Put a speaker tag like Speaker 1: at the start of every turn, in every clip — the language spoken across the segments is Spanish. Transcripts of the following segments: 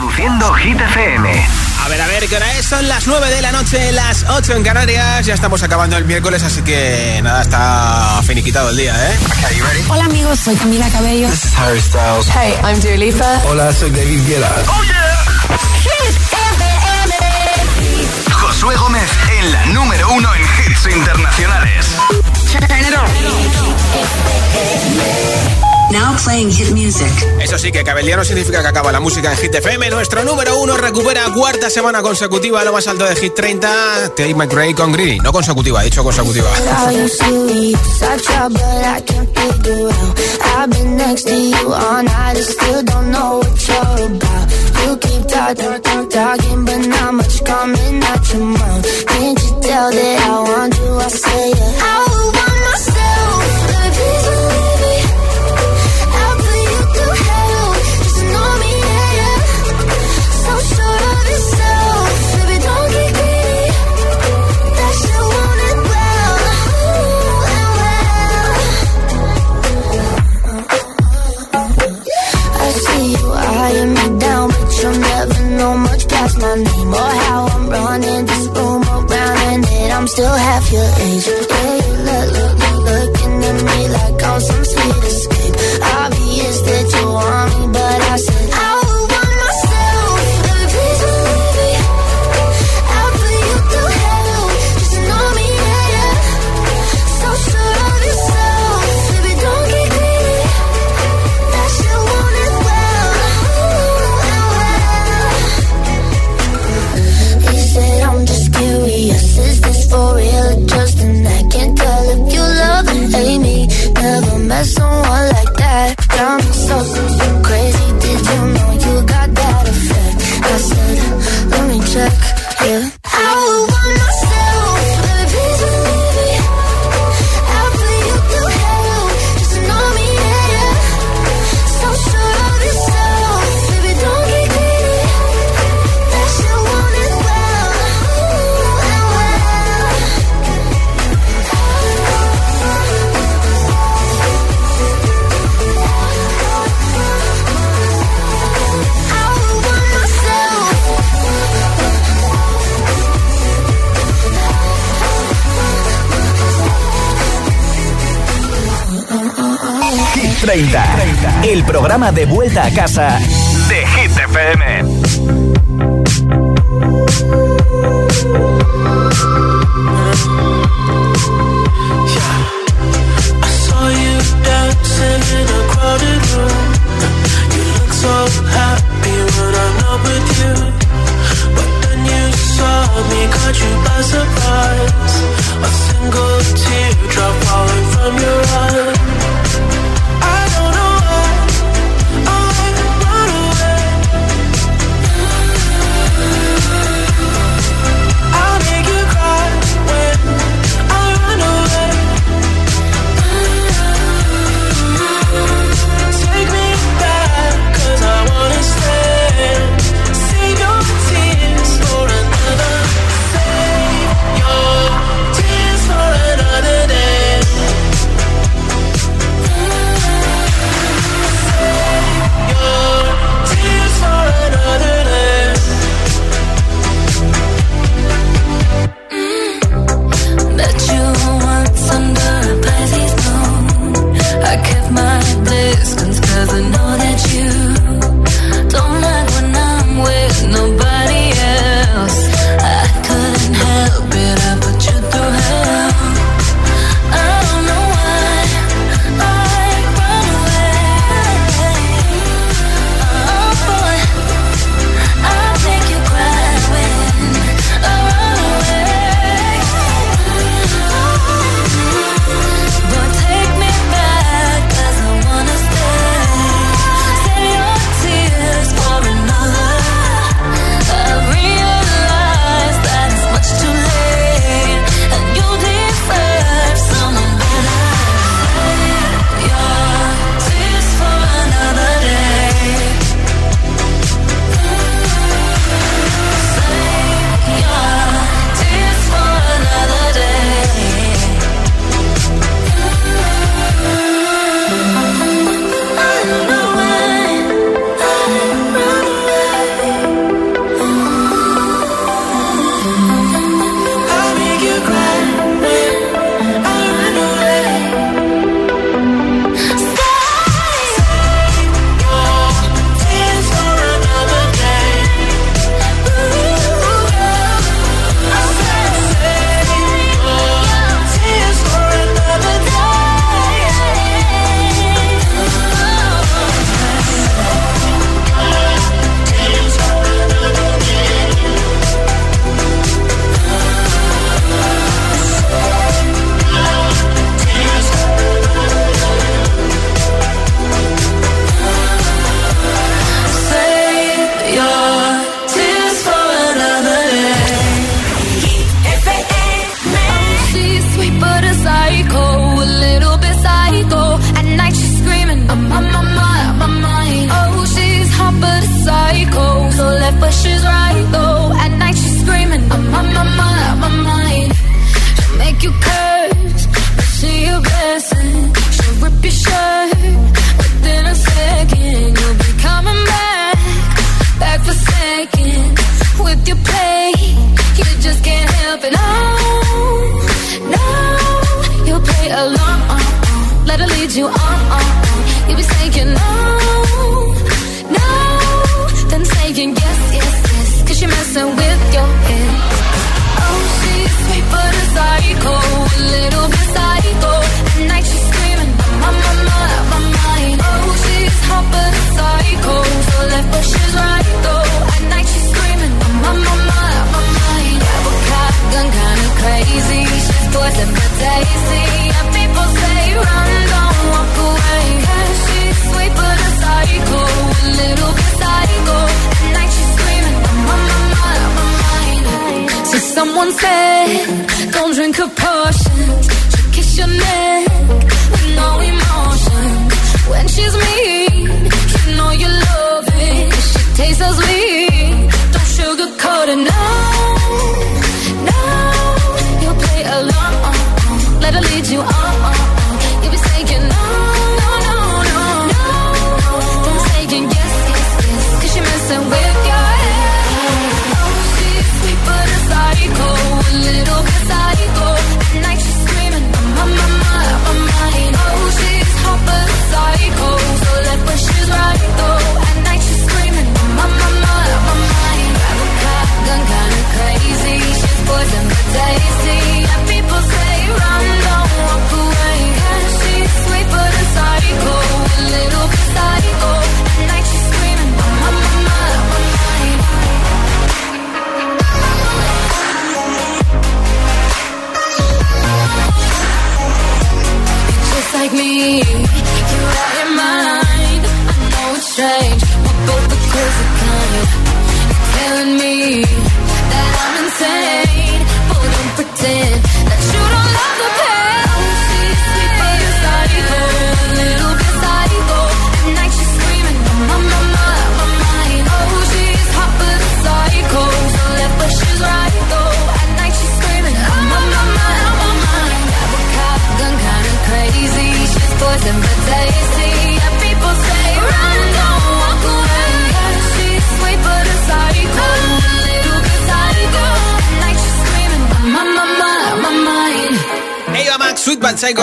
Speaker 1: Reproduciendo Hit FM.
Speaker 2: A ver, a ver, ¿qué hora es? Son las 9 de la noche, las 8 en Canarias. Ya estamos acabando el miércoles, así que nada, está finiquitado el día, ¿eh?
Speaker 3: Hola amigos, soy Camila Cabello.
Speaker 4: This is Harry Styles.
Speaker 3: Hey, I'm Dua Lipa.
Speaker 4: Hola, soy David Guetta.
Speaker 1: ¡Oh, yeah!
Speaker 3: Hit
Speaker 1: FM. Josué Gómez en la número uno en hits internacionales.
Speaker 5: Now playing hit music.
Speaker 2: Eso sí, que cabel no significa que acaba la música en Hit FM. Nuestro número uno recupera cuarta semana consecutiva lo más alto de Hit 30. Tate McRae con Greedy. No consecutiva, he dicho consecutiva.
Speaker 6: My name or how I'm running this room around and that I'm still half your age. Yeah, you look, look, look, looking at me like I'm some sweet escape. Obvious that you want me, but I said
Speaker 1: programa de vuelta a casa de Hit FM.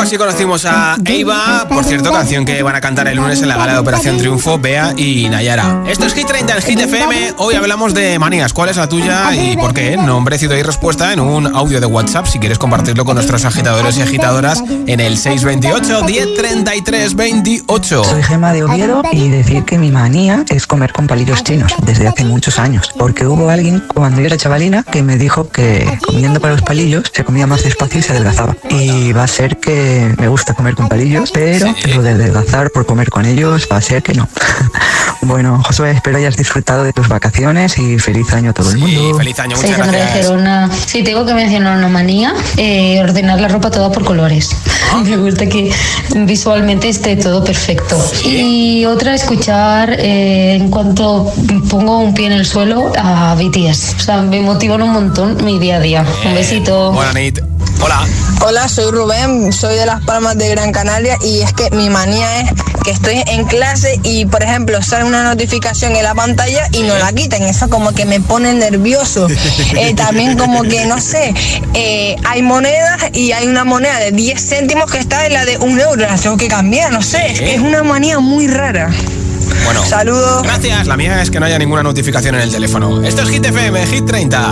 Speaker 2: Así conocimos a Eva. Por cierto, canción que van a cantar el lunes en la gala de Operación Triunfo, Bea y Nayara. Esto es Hit 30 en Hit FM. Hoy hablamos de manías. ¿Cuál es la tuya y por qué? Nombre, ciudad y respuesta en un audio de WhatsApp. Si quieres compartirlo con nuestros agitadores y agitadoras en el 628 1033 28.
Speaker 7: Soy Gema de Oviedo y decir que mi manía es comer con palillos chinos desde hace muchos años. Porque hubo alguien cuando yo era chavalina que me dijo que comiendo para los palillos se comía más despacio y se adelgazaba. Y va a ser que me gusta comer con palillos, pero lo de adelgazar por comer con ellos va a ser que no. bueno, Josué, espero hayas disfrutado de tus vacaciones y feliz año a todo el
Speaker 2: Sí,
Speaker 7: mundo.
Speaker 2: feliz año, muchas
Speaker 8: de
Speaker 2: gracias.
Speaker 8: Gerona. Si tengo que mencionar una manía, eh, ordenar la ropa toda por colores. Me gusta que visualmente esté todo perfecto. Y otra, escuchar eh, en cuanto pongo un pie en el suelo a BTS. O sea, me motivan un montón mi día a día. Un besito.
Speaker 2: Buena nit. Hola.
Speaker 9: Hola, soy Rubén, soy de Las Palmas de Gran Canaria y es que mi manía es que estoy en clase y, por ejemplo, sale una notificación en la pantalla y no la quiten. Eso como que me pone nervioso. Eh, también como que, no sé, eh, hay monedas y hay una moneda de 10 céntimos que está en la de un euro. La tengo que cambiar, no sé. Es, es una manía muy rara.
Speaker 2: Bueno.
Speaker 9: Saludos.
Speaker 2: Gracias. La mía es que no haya ninguna notificación en el teléfono. Esto es Hit FM, Hit 30.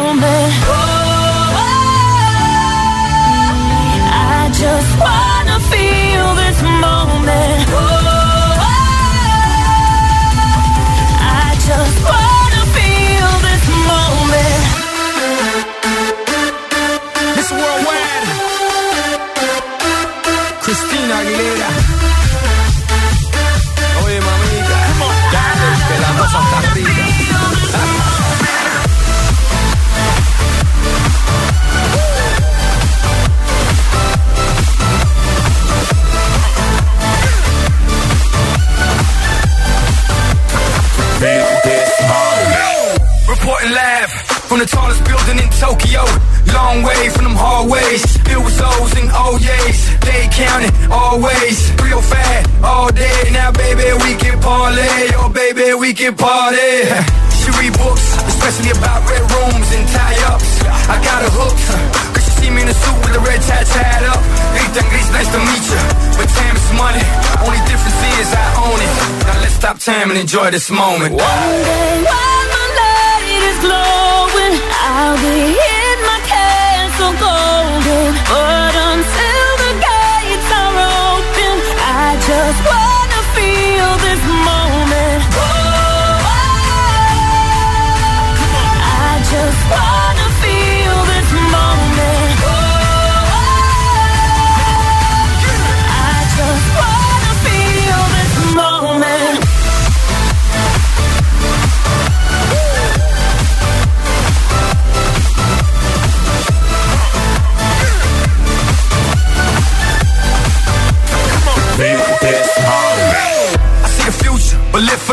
Speaker 10: From the tallest building in Tokyo. Long way from them hallways. Filled with O's and oh O's. They counting always. Real fat all day. Now, baby, we can parlay. Oh, baby, we can party. She read books, especially about red rooms and tie-ups. I got her she see me in a suit with a red tie tied up. Ethan, it's nice to meet you. But time is money. Only difference is I own it. Now let's stop time and enjoy this moment.
Speaker 11: One day is glowing, I'll be in my castle golden. But until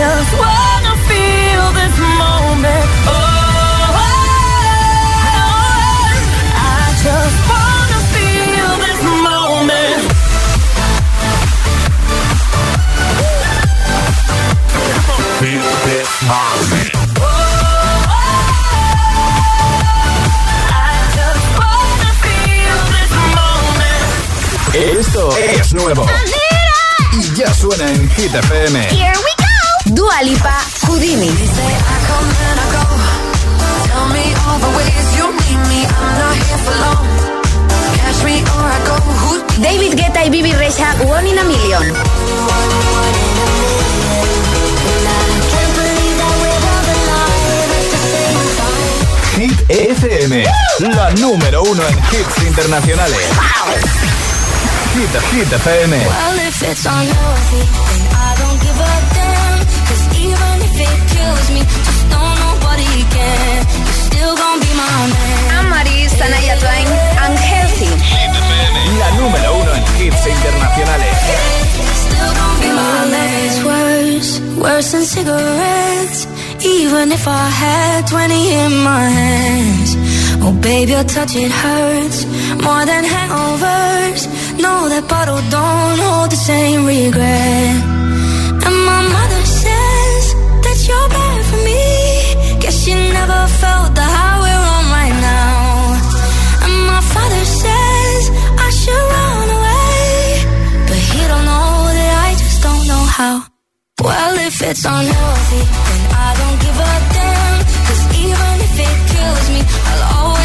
Speaker 11: just wanna feel this moment. Oh, I just wanna feel this moment.
Speaker 12: Esto es nuevo. Y ya suena en Hit FM.
Speaker 13: Here we Houdini. David Guetta y Bibi Rexha, One in a Million.
Speaker 12: Hit FM, la número uno en hits internacionales. Hit, Hit FM.
Speaker 13: Amaris, Sanaya Twain, Unhealthy.
Speaker 12: La número uno en hits internacionales.
Speaker 11: Still gonna be my man. It's worse, worse than cigarettes. Even if I had 20 in my hands. Oh, baby, your touch, it hurts more than hangovers. No, that bottle don't hold the same regret. And my how. Well, if it's unhealthy, then I don't give a damn. Cause even if it kills me, I'll always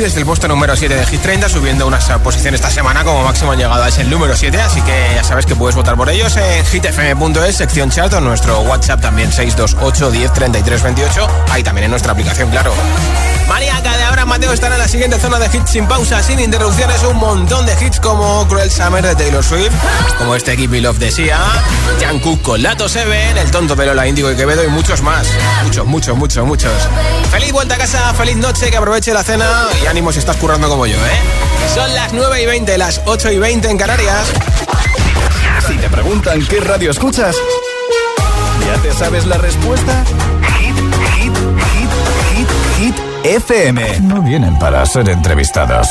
Speaker 2: desde el puesto número 7 de Hit 30, subiendo una posición esta semana como máximo han llegado a ese número 7, así que ya sabes que puedes votar por ellos en hitfm.es, sección chat o nuestro WhatsApp también 628 10 33 28, ahí también en nuestra aplicación, claro. Maníaca de ahora Mateo estará en la siguiente zona de hits sin pausa, sin interrupciones, un montón de hits como Cruel Summer de Taylor Swift, como este Give Me Love de Sia, Jungkook con Lato Seven, El Tonto Pero La Índigo y Quevedo y muchos más. Muchos, muchos, muchos, muchos. Feliz vuelta a casa, feliz noche, que aproveche la cena y ánimo si estás currando como yo, ¿eh? Son las 9 y 20, las 8 y 20 en Canarias.
Speaker 12: Si te preguntan qué radio escuchas, ¿ya te sabes la respuesta? FM. No vienen para ser entrevistados,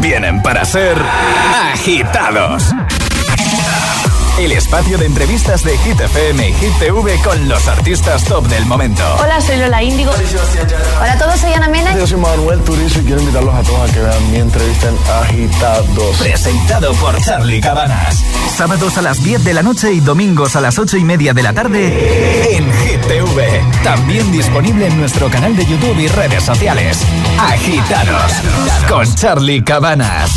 Speaker 12: vienen para ser agitados. El espacio de entrevistas de Hit FM y Hit TV con los artistas top del momento.
Speaker 3: Hola, soy Lola Índigo.
Speaker 14: Hola a todos, soy Ana Mena.
Speaker 15: Yo soy Manuel Turizo y quiero invitarlos a todos a que vean mi entrevista en Agitados.
Speaker 12: Presentado por Charlie Cabanas. Sábados a las 10 de la noche y domingos a las 8 y media de la tarde en Hit TV. También disponible en nuestro canal de YouTube y redes sociales. Agitados con Charlie Cabanas.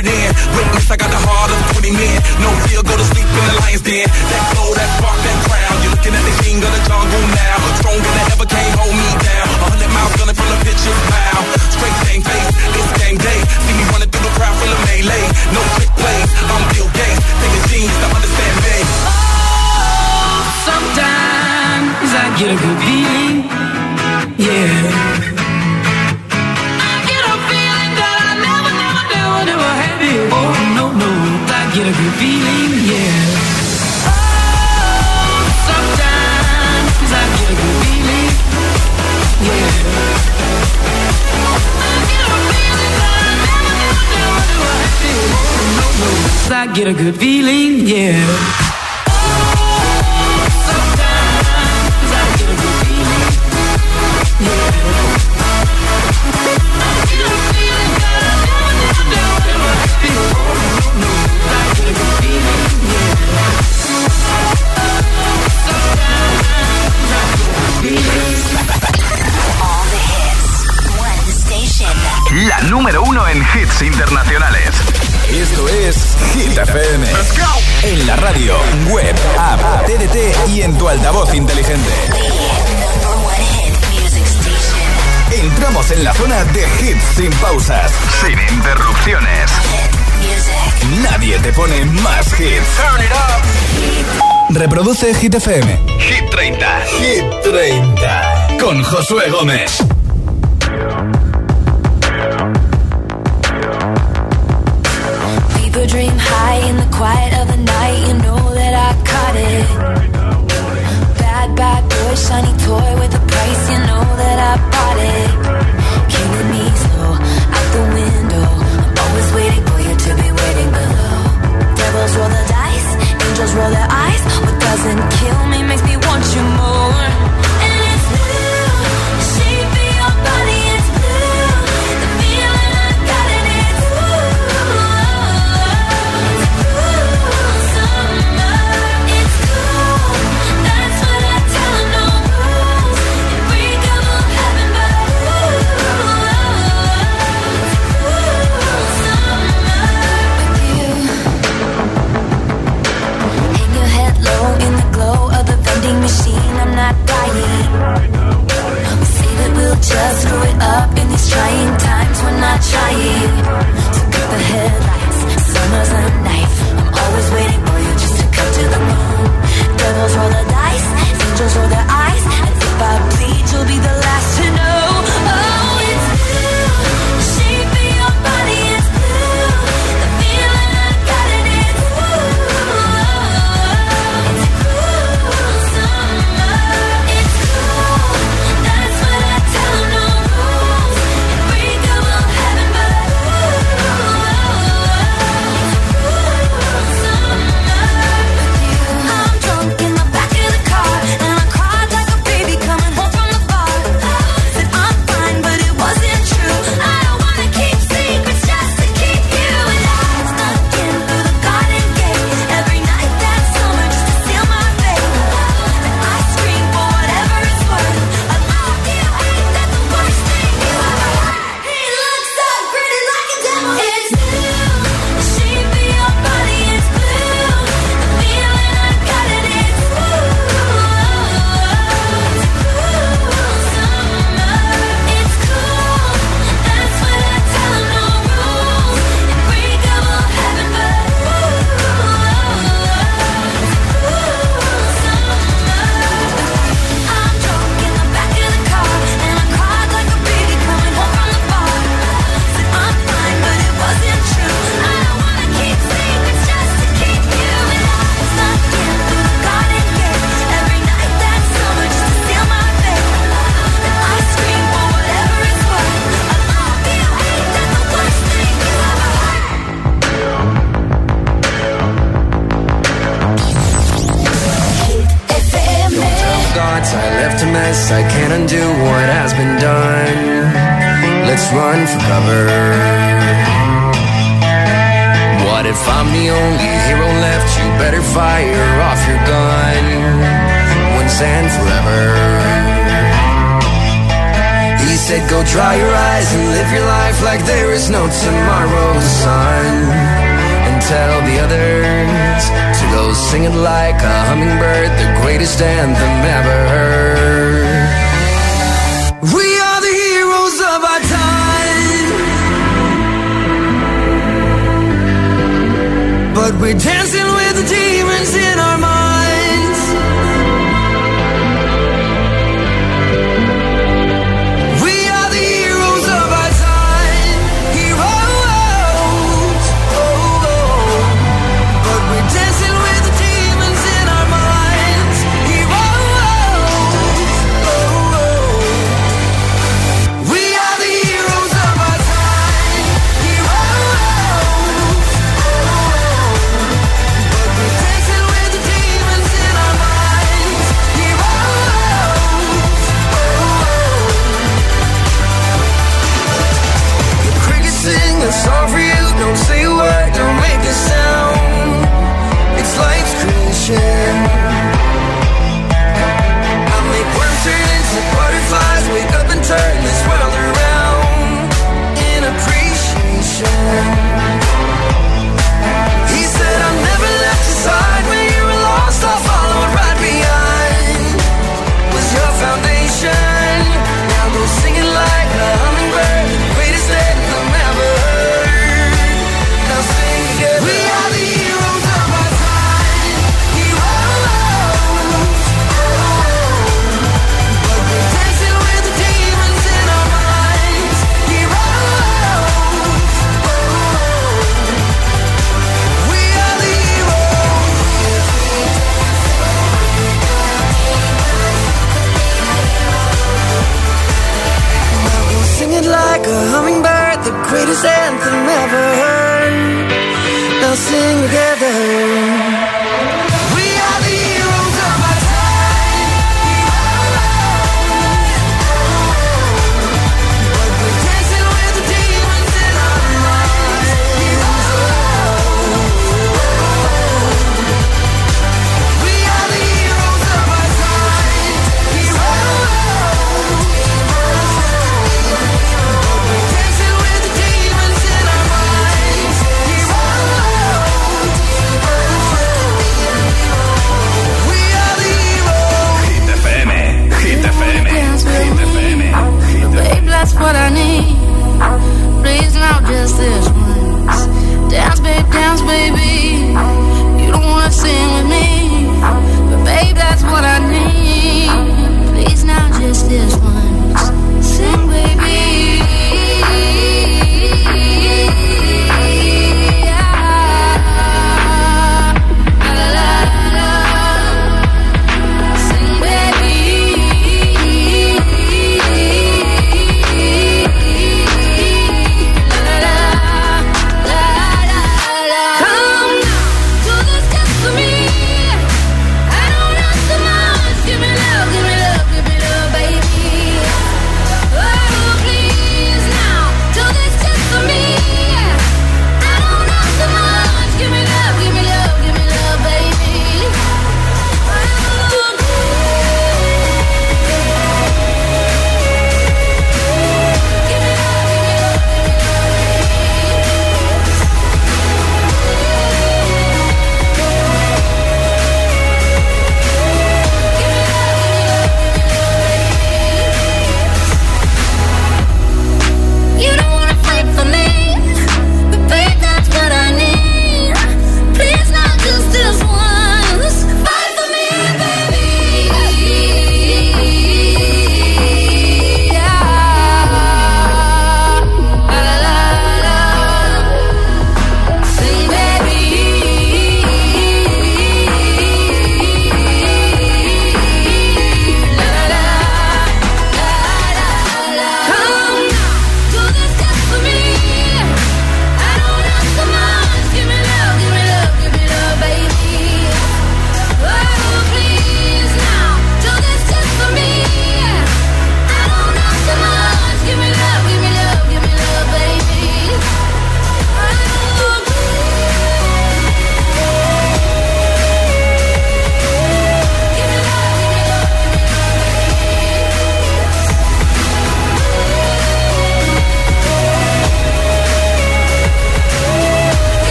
Speaker 16: It in. Witness, I got the heart of 20 men. No fear, go to sleep in the lion's den. That glow, that spark, that crown. You're looking at the king of the jungle now. Stronger than ever, can't hold me
Speaker 17: get a good feeling, yeah.
Speaker 12: La número uno en hits internacionales. Hit FM. En la radio, web, app, TDT y en tu altavoz inteligente. Entramos en la zona de hits sin pausas, sin interrupciones. Nadie te pone más hits. Reproduce Hit FM. Hit 30. Hit 30. Con Josué Gómez.
Speaker 11: Bad, bad boy, shiny toy with a price. You know that I bought it.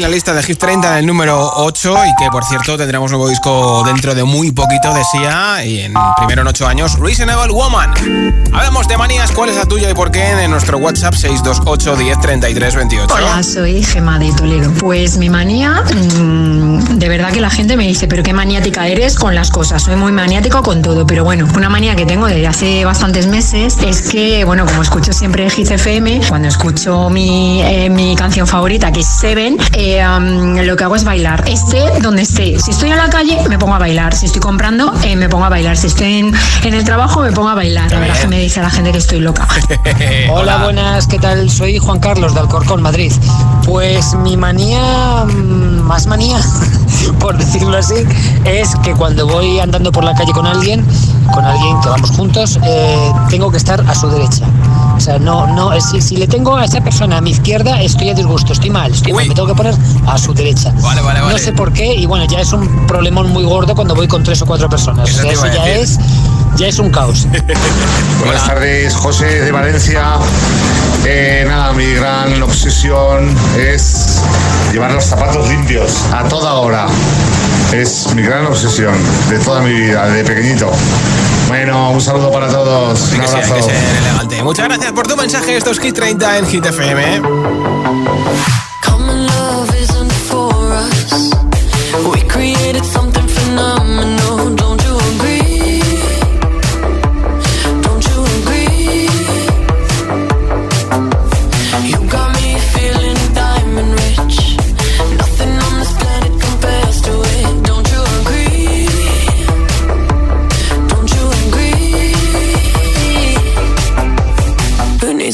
Speaker 18: En la lista de Hit 30 en el número 8 y que, por cierto, tendremos nuevo disco dentro de muy poquito de SIA y en primero en 8 años, Reasonable Woman. Hablamos de manías, ¿cuál es la tuya y por qué? En nuestro WhatsApp 628 10 33 28.
Speaker 19: Hola, soy Gemma de Toledo. Pues mi manía, mmm, de verdad que la gente me dice, pero qué maniática eres con las cosas. Soy muy maniático con todo, pero bueno, una manía que tengo desde hace bastantes meses es que, bueno, como escucho siempre Hit FM, cuando escucho mi, eh, mi canción favorita, que es Seven, eh, um, lo que hago es bailar. Esté donde esté. Si estoy en la calle, me pongo a bailar. Si estoy comprando, eh, me pongo a bailar. Si estoy en, en, el trabajo, me pongo a bailar. La verdad que me dice la gente que estoy loca.
Speaker 2: Hola, buenas, ¿qué tal? Soy Juan Carlos de Alcorcón, Madrid. Pues mi manía, mm, más manía, por decirlo así, es que cuando voy andando por la calle con alguien, con alguien que vamos juntos, eh, tengo que estar a su derecha. O sea, no, no, si, si, le tengo a esa persona a mi izquierda, estoy a disgusto, estoy mal, estoy mal, me tengo que poner a su derecha.
Speaker 18: Vale, vale, vale.
Speaker 2: No sé por qué, y bueno, ya es un problemón muy gordo cuando voy con tres o cuatro personas.
Speaker 18: Eso
Speaker 2: o sea, eso ya
Speaker 18: decir.
Speaker 2: es, ya es un caos.
Speaker 20: Buenas tardes, José de Valencia. Eh, nada, mi gran obsesión es llevar los zapatos limpios a toda hora. Es mi gran obsesión de toda mi vida, de pequeñito. Bueno, un saludo para todos. Un
Speaker 18: Que sí, hay
Speaker 20: abrazo.
Speaker 18: que ser elegante. Muchas gracias por tu mensaje. Esto es Hit 30 en Hit FM.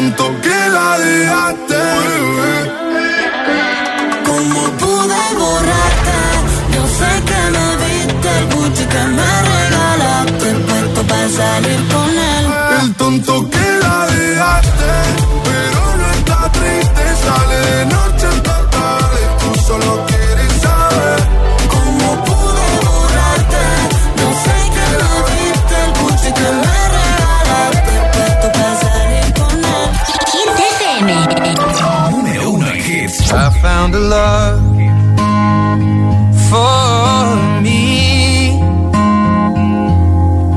Speaker 21: tonto que
Speaker 22: la dejaste. Como
Speaker 23: pude borrarte, yo sé que me viste, Gucci que me regalaste,
Speaker 22: el
Speaker 23: para salir con
Speaker 17: love for me.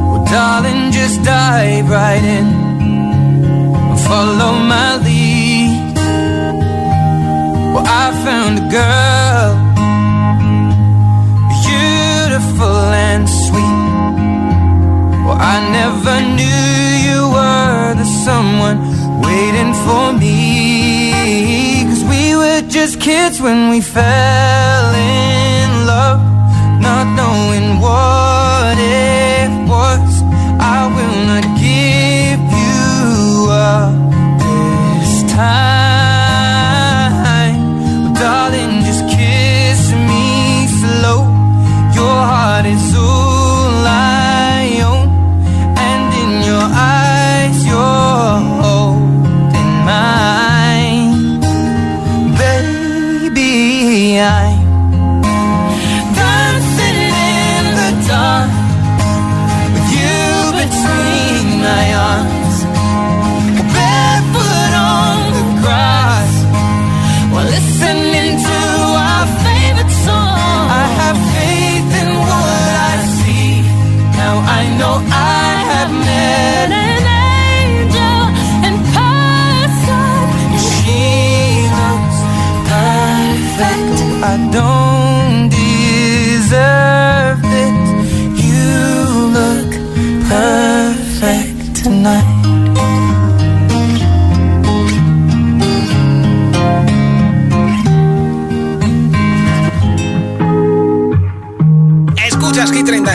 Speaker 17: Well, darling, just dive right in and follow my lead. Well, I found a girl. just kids when we fell in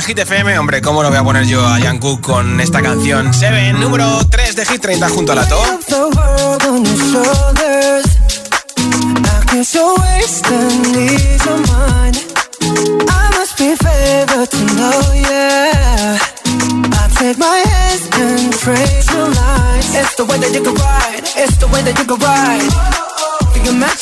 Speaker 2: Hit Hombre, ¿cómo lo voy a poner yo a Jungkook con esta canción? Seven, número 3 de Hit 30 junto a la
Speaker 17: top.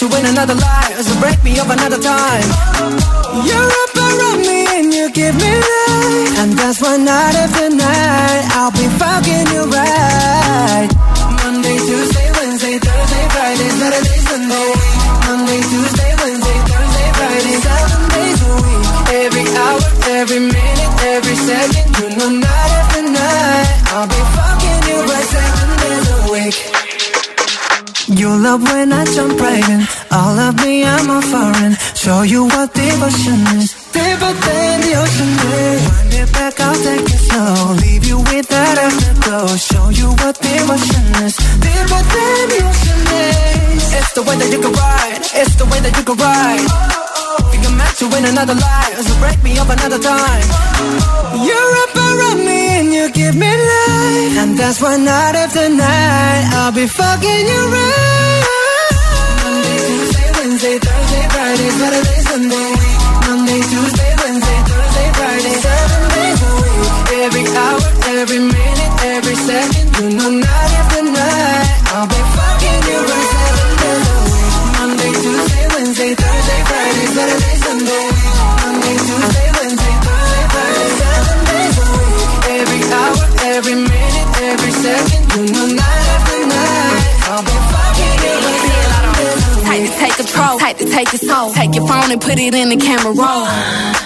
Speaker 17: you in another life, break me another time. You're up around me and you give me life. And that's why night after night I'll be fucking you right. Monday, Tuesday, Wednesday, Thursday, Friday, Saturday, Sunday. Monday, Tuesday, Wednesday, Thursday, Friday. Seven days a week. Every hour, every minute, every second. You know night after night I'll be fucking You love when I jump right in. All of me, I'm a foreign. Show you what devotion is. Deeper than the ocean is. Wind it back, I'll take it slow. Leave you with that afterglow. Show you what devotion is. Deeper than the ocean is. It's the way that you can ride. It's the way that you can ride. Oh. I'm meant to win another life, so break me up another time. You're up around me and you give me life, and that's why night after night I'll be fucking you right. Monday, Tuesday, Wednesday, Thursday, Friday, Saturday,
Speaker 24: to take your soul. Take your phone and put it in the camera roll.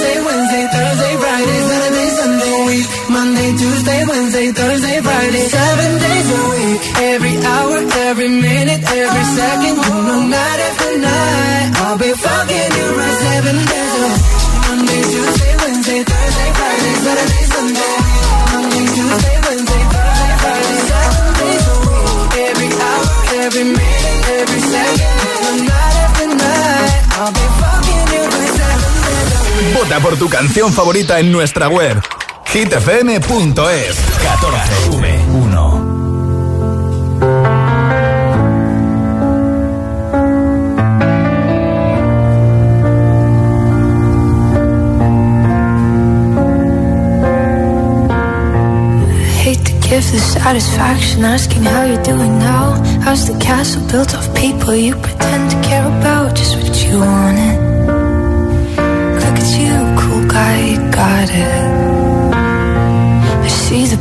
Speaker 17: Tuesday, Wednesday, Thursday, Friday, seven days a week. Every hour, every minute, every second, know, night. After night. I'll be fucking. Every seven days a.
Speaker 12: Vota por tu canción favorita en nuestra web hitfm.es 14 V1
Speaker 25: hate to give the satisfaction asking how you're doing now. How's the castle built of people you pretend to care about? Just what you wanted. Look at you, cool guy, you got it.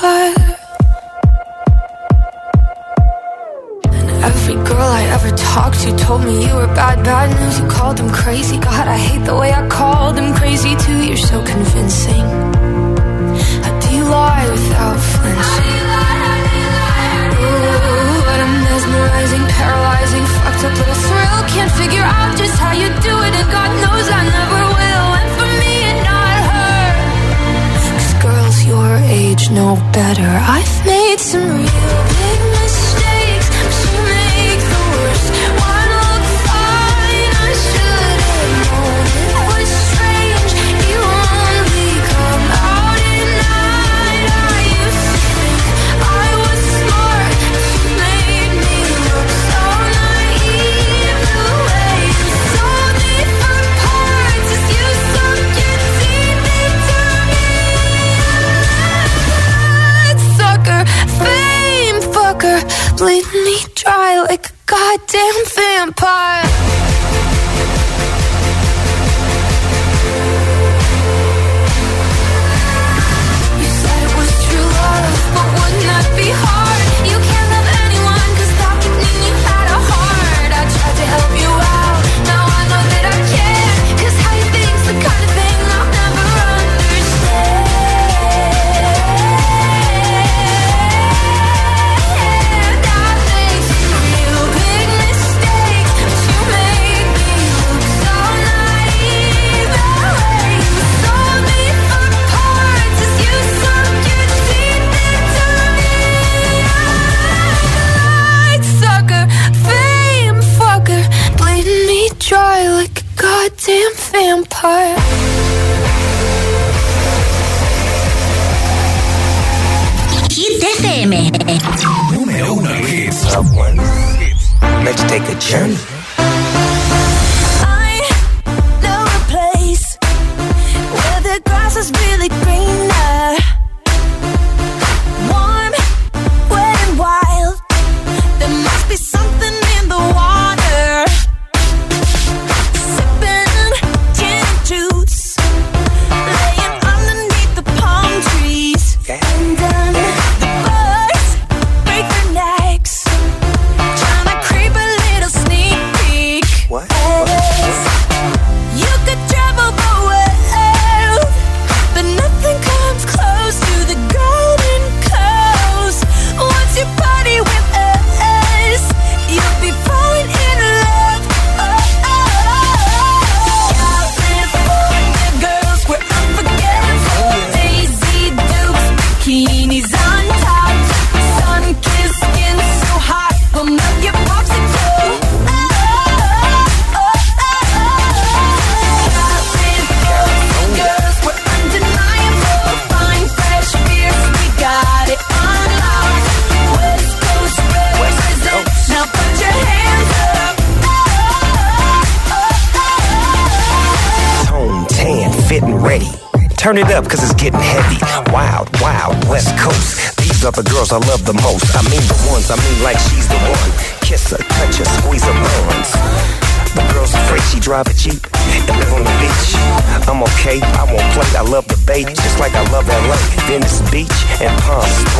Speaker 25: vampire. And every girl I ever talked to told me you were bad, bad news. You called them crazy. God, I hate the way I called them crazy too. You're so convincing. How do you lie without flinching? Ooh, but I'm mesmerizing, paralyzing, fucked up little thrill. Can't figure out just how you do it, and God knows I never age know better. I've made some real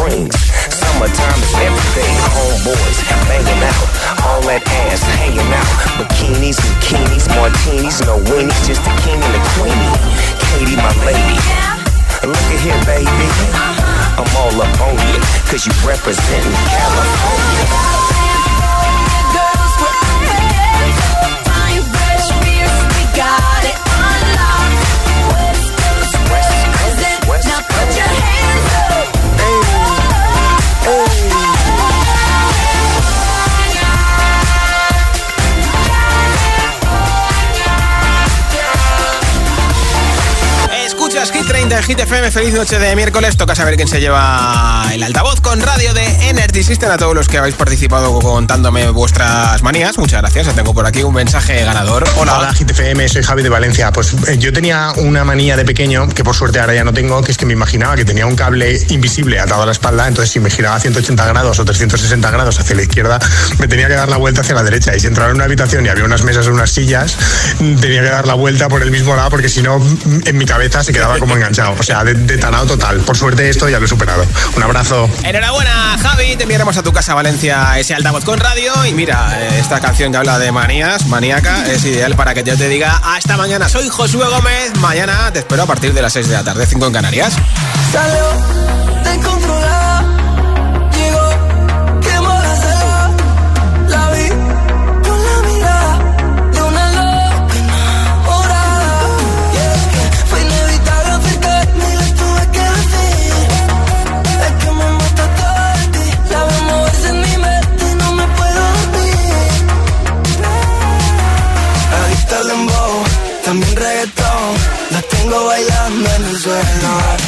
Speaker 26: Palm
Speaker 27: Springs. Summertime is everything, homeboys banging out, all that ass hanging out. Bikinis, bikinis, martinis, no weenies, just the king and the queenie. Katie, my lady. Look at here, baby. I'm all up on you, cause you representing California.
Speaker 2: Escuchas Hit 30 en feliz noche de miércoles. Toca saber quién se lleva el altavoz con radio de Energy System. A todos los que habéis participado contándome vuestras manías, muchas gracias. Tengo por aquí un mensaje ganador. Hola.
Speaker 28: Hola, Hit FM, soy Javi de Valencia. Pues eh, yo tenía una manía de pequeño, que por suerte ahora ya no tengo, que es que me imaginaba que tenía un cable invisible atado a la espalda, entonces si me giraba a 180 grados o 360 grados hacia la izquierda, me tenía que dar la vuelta hacia la derecha. Y si entraba en una habitación y había unas mesas o unas sillas, tenía que dar la vuelta por el mismo lado, porque si no, en mi cabeza se quedaba como enganchado. O sea, de, detanado total. Por suerte esto ya lo he superado. Un abrazo.
Speaker 2: Enhorabuena, Javi. Te enviaremos a tu casa, Valencia, ese altavoz con radio. Y mira, eh, esta canción que habla de manías, maníaca, es ideal para que yo te diga hasta mañana. Soy Josué Gómez. Mañana te espero a partir de las 6 de la tarde, 5 en Canarias.
Speaker 17: Tengo bailando en el suelo.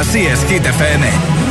Speaker 12: Así es, Hit FM.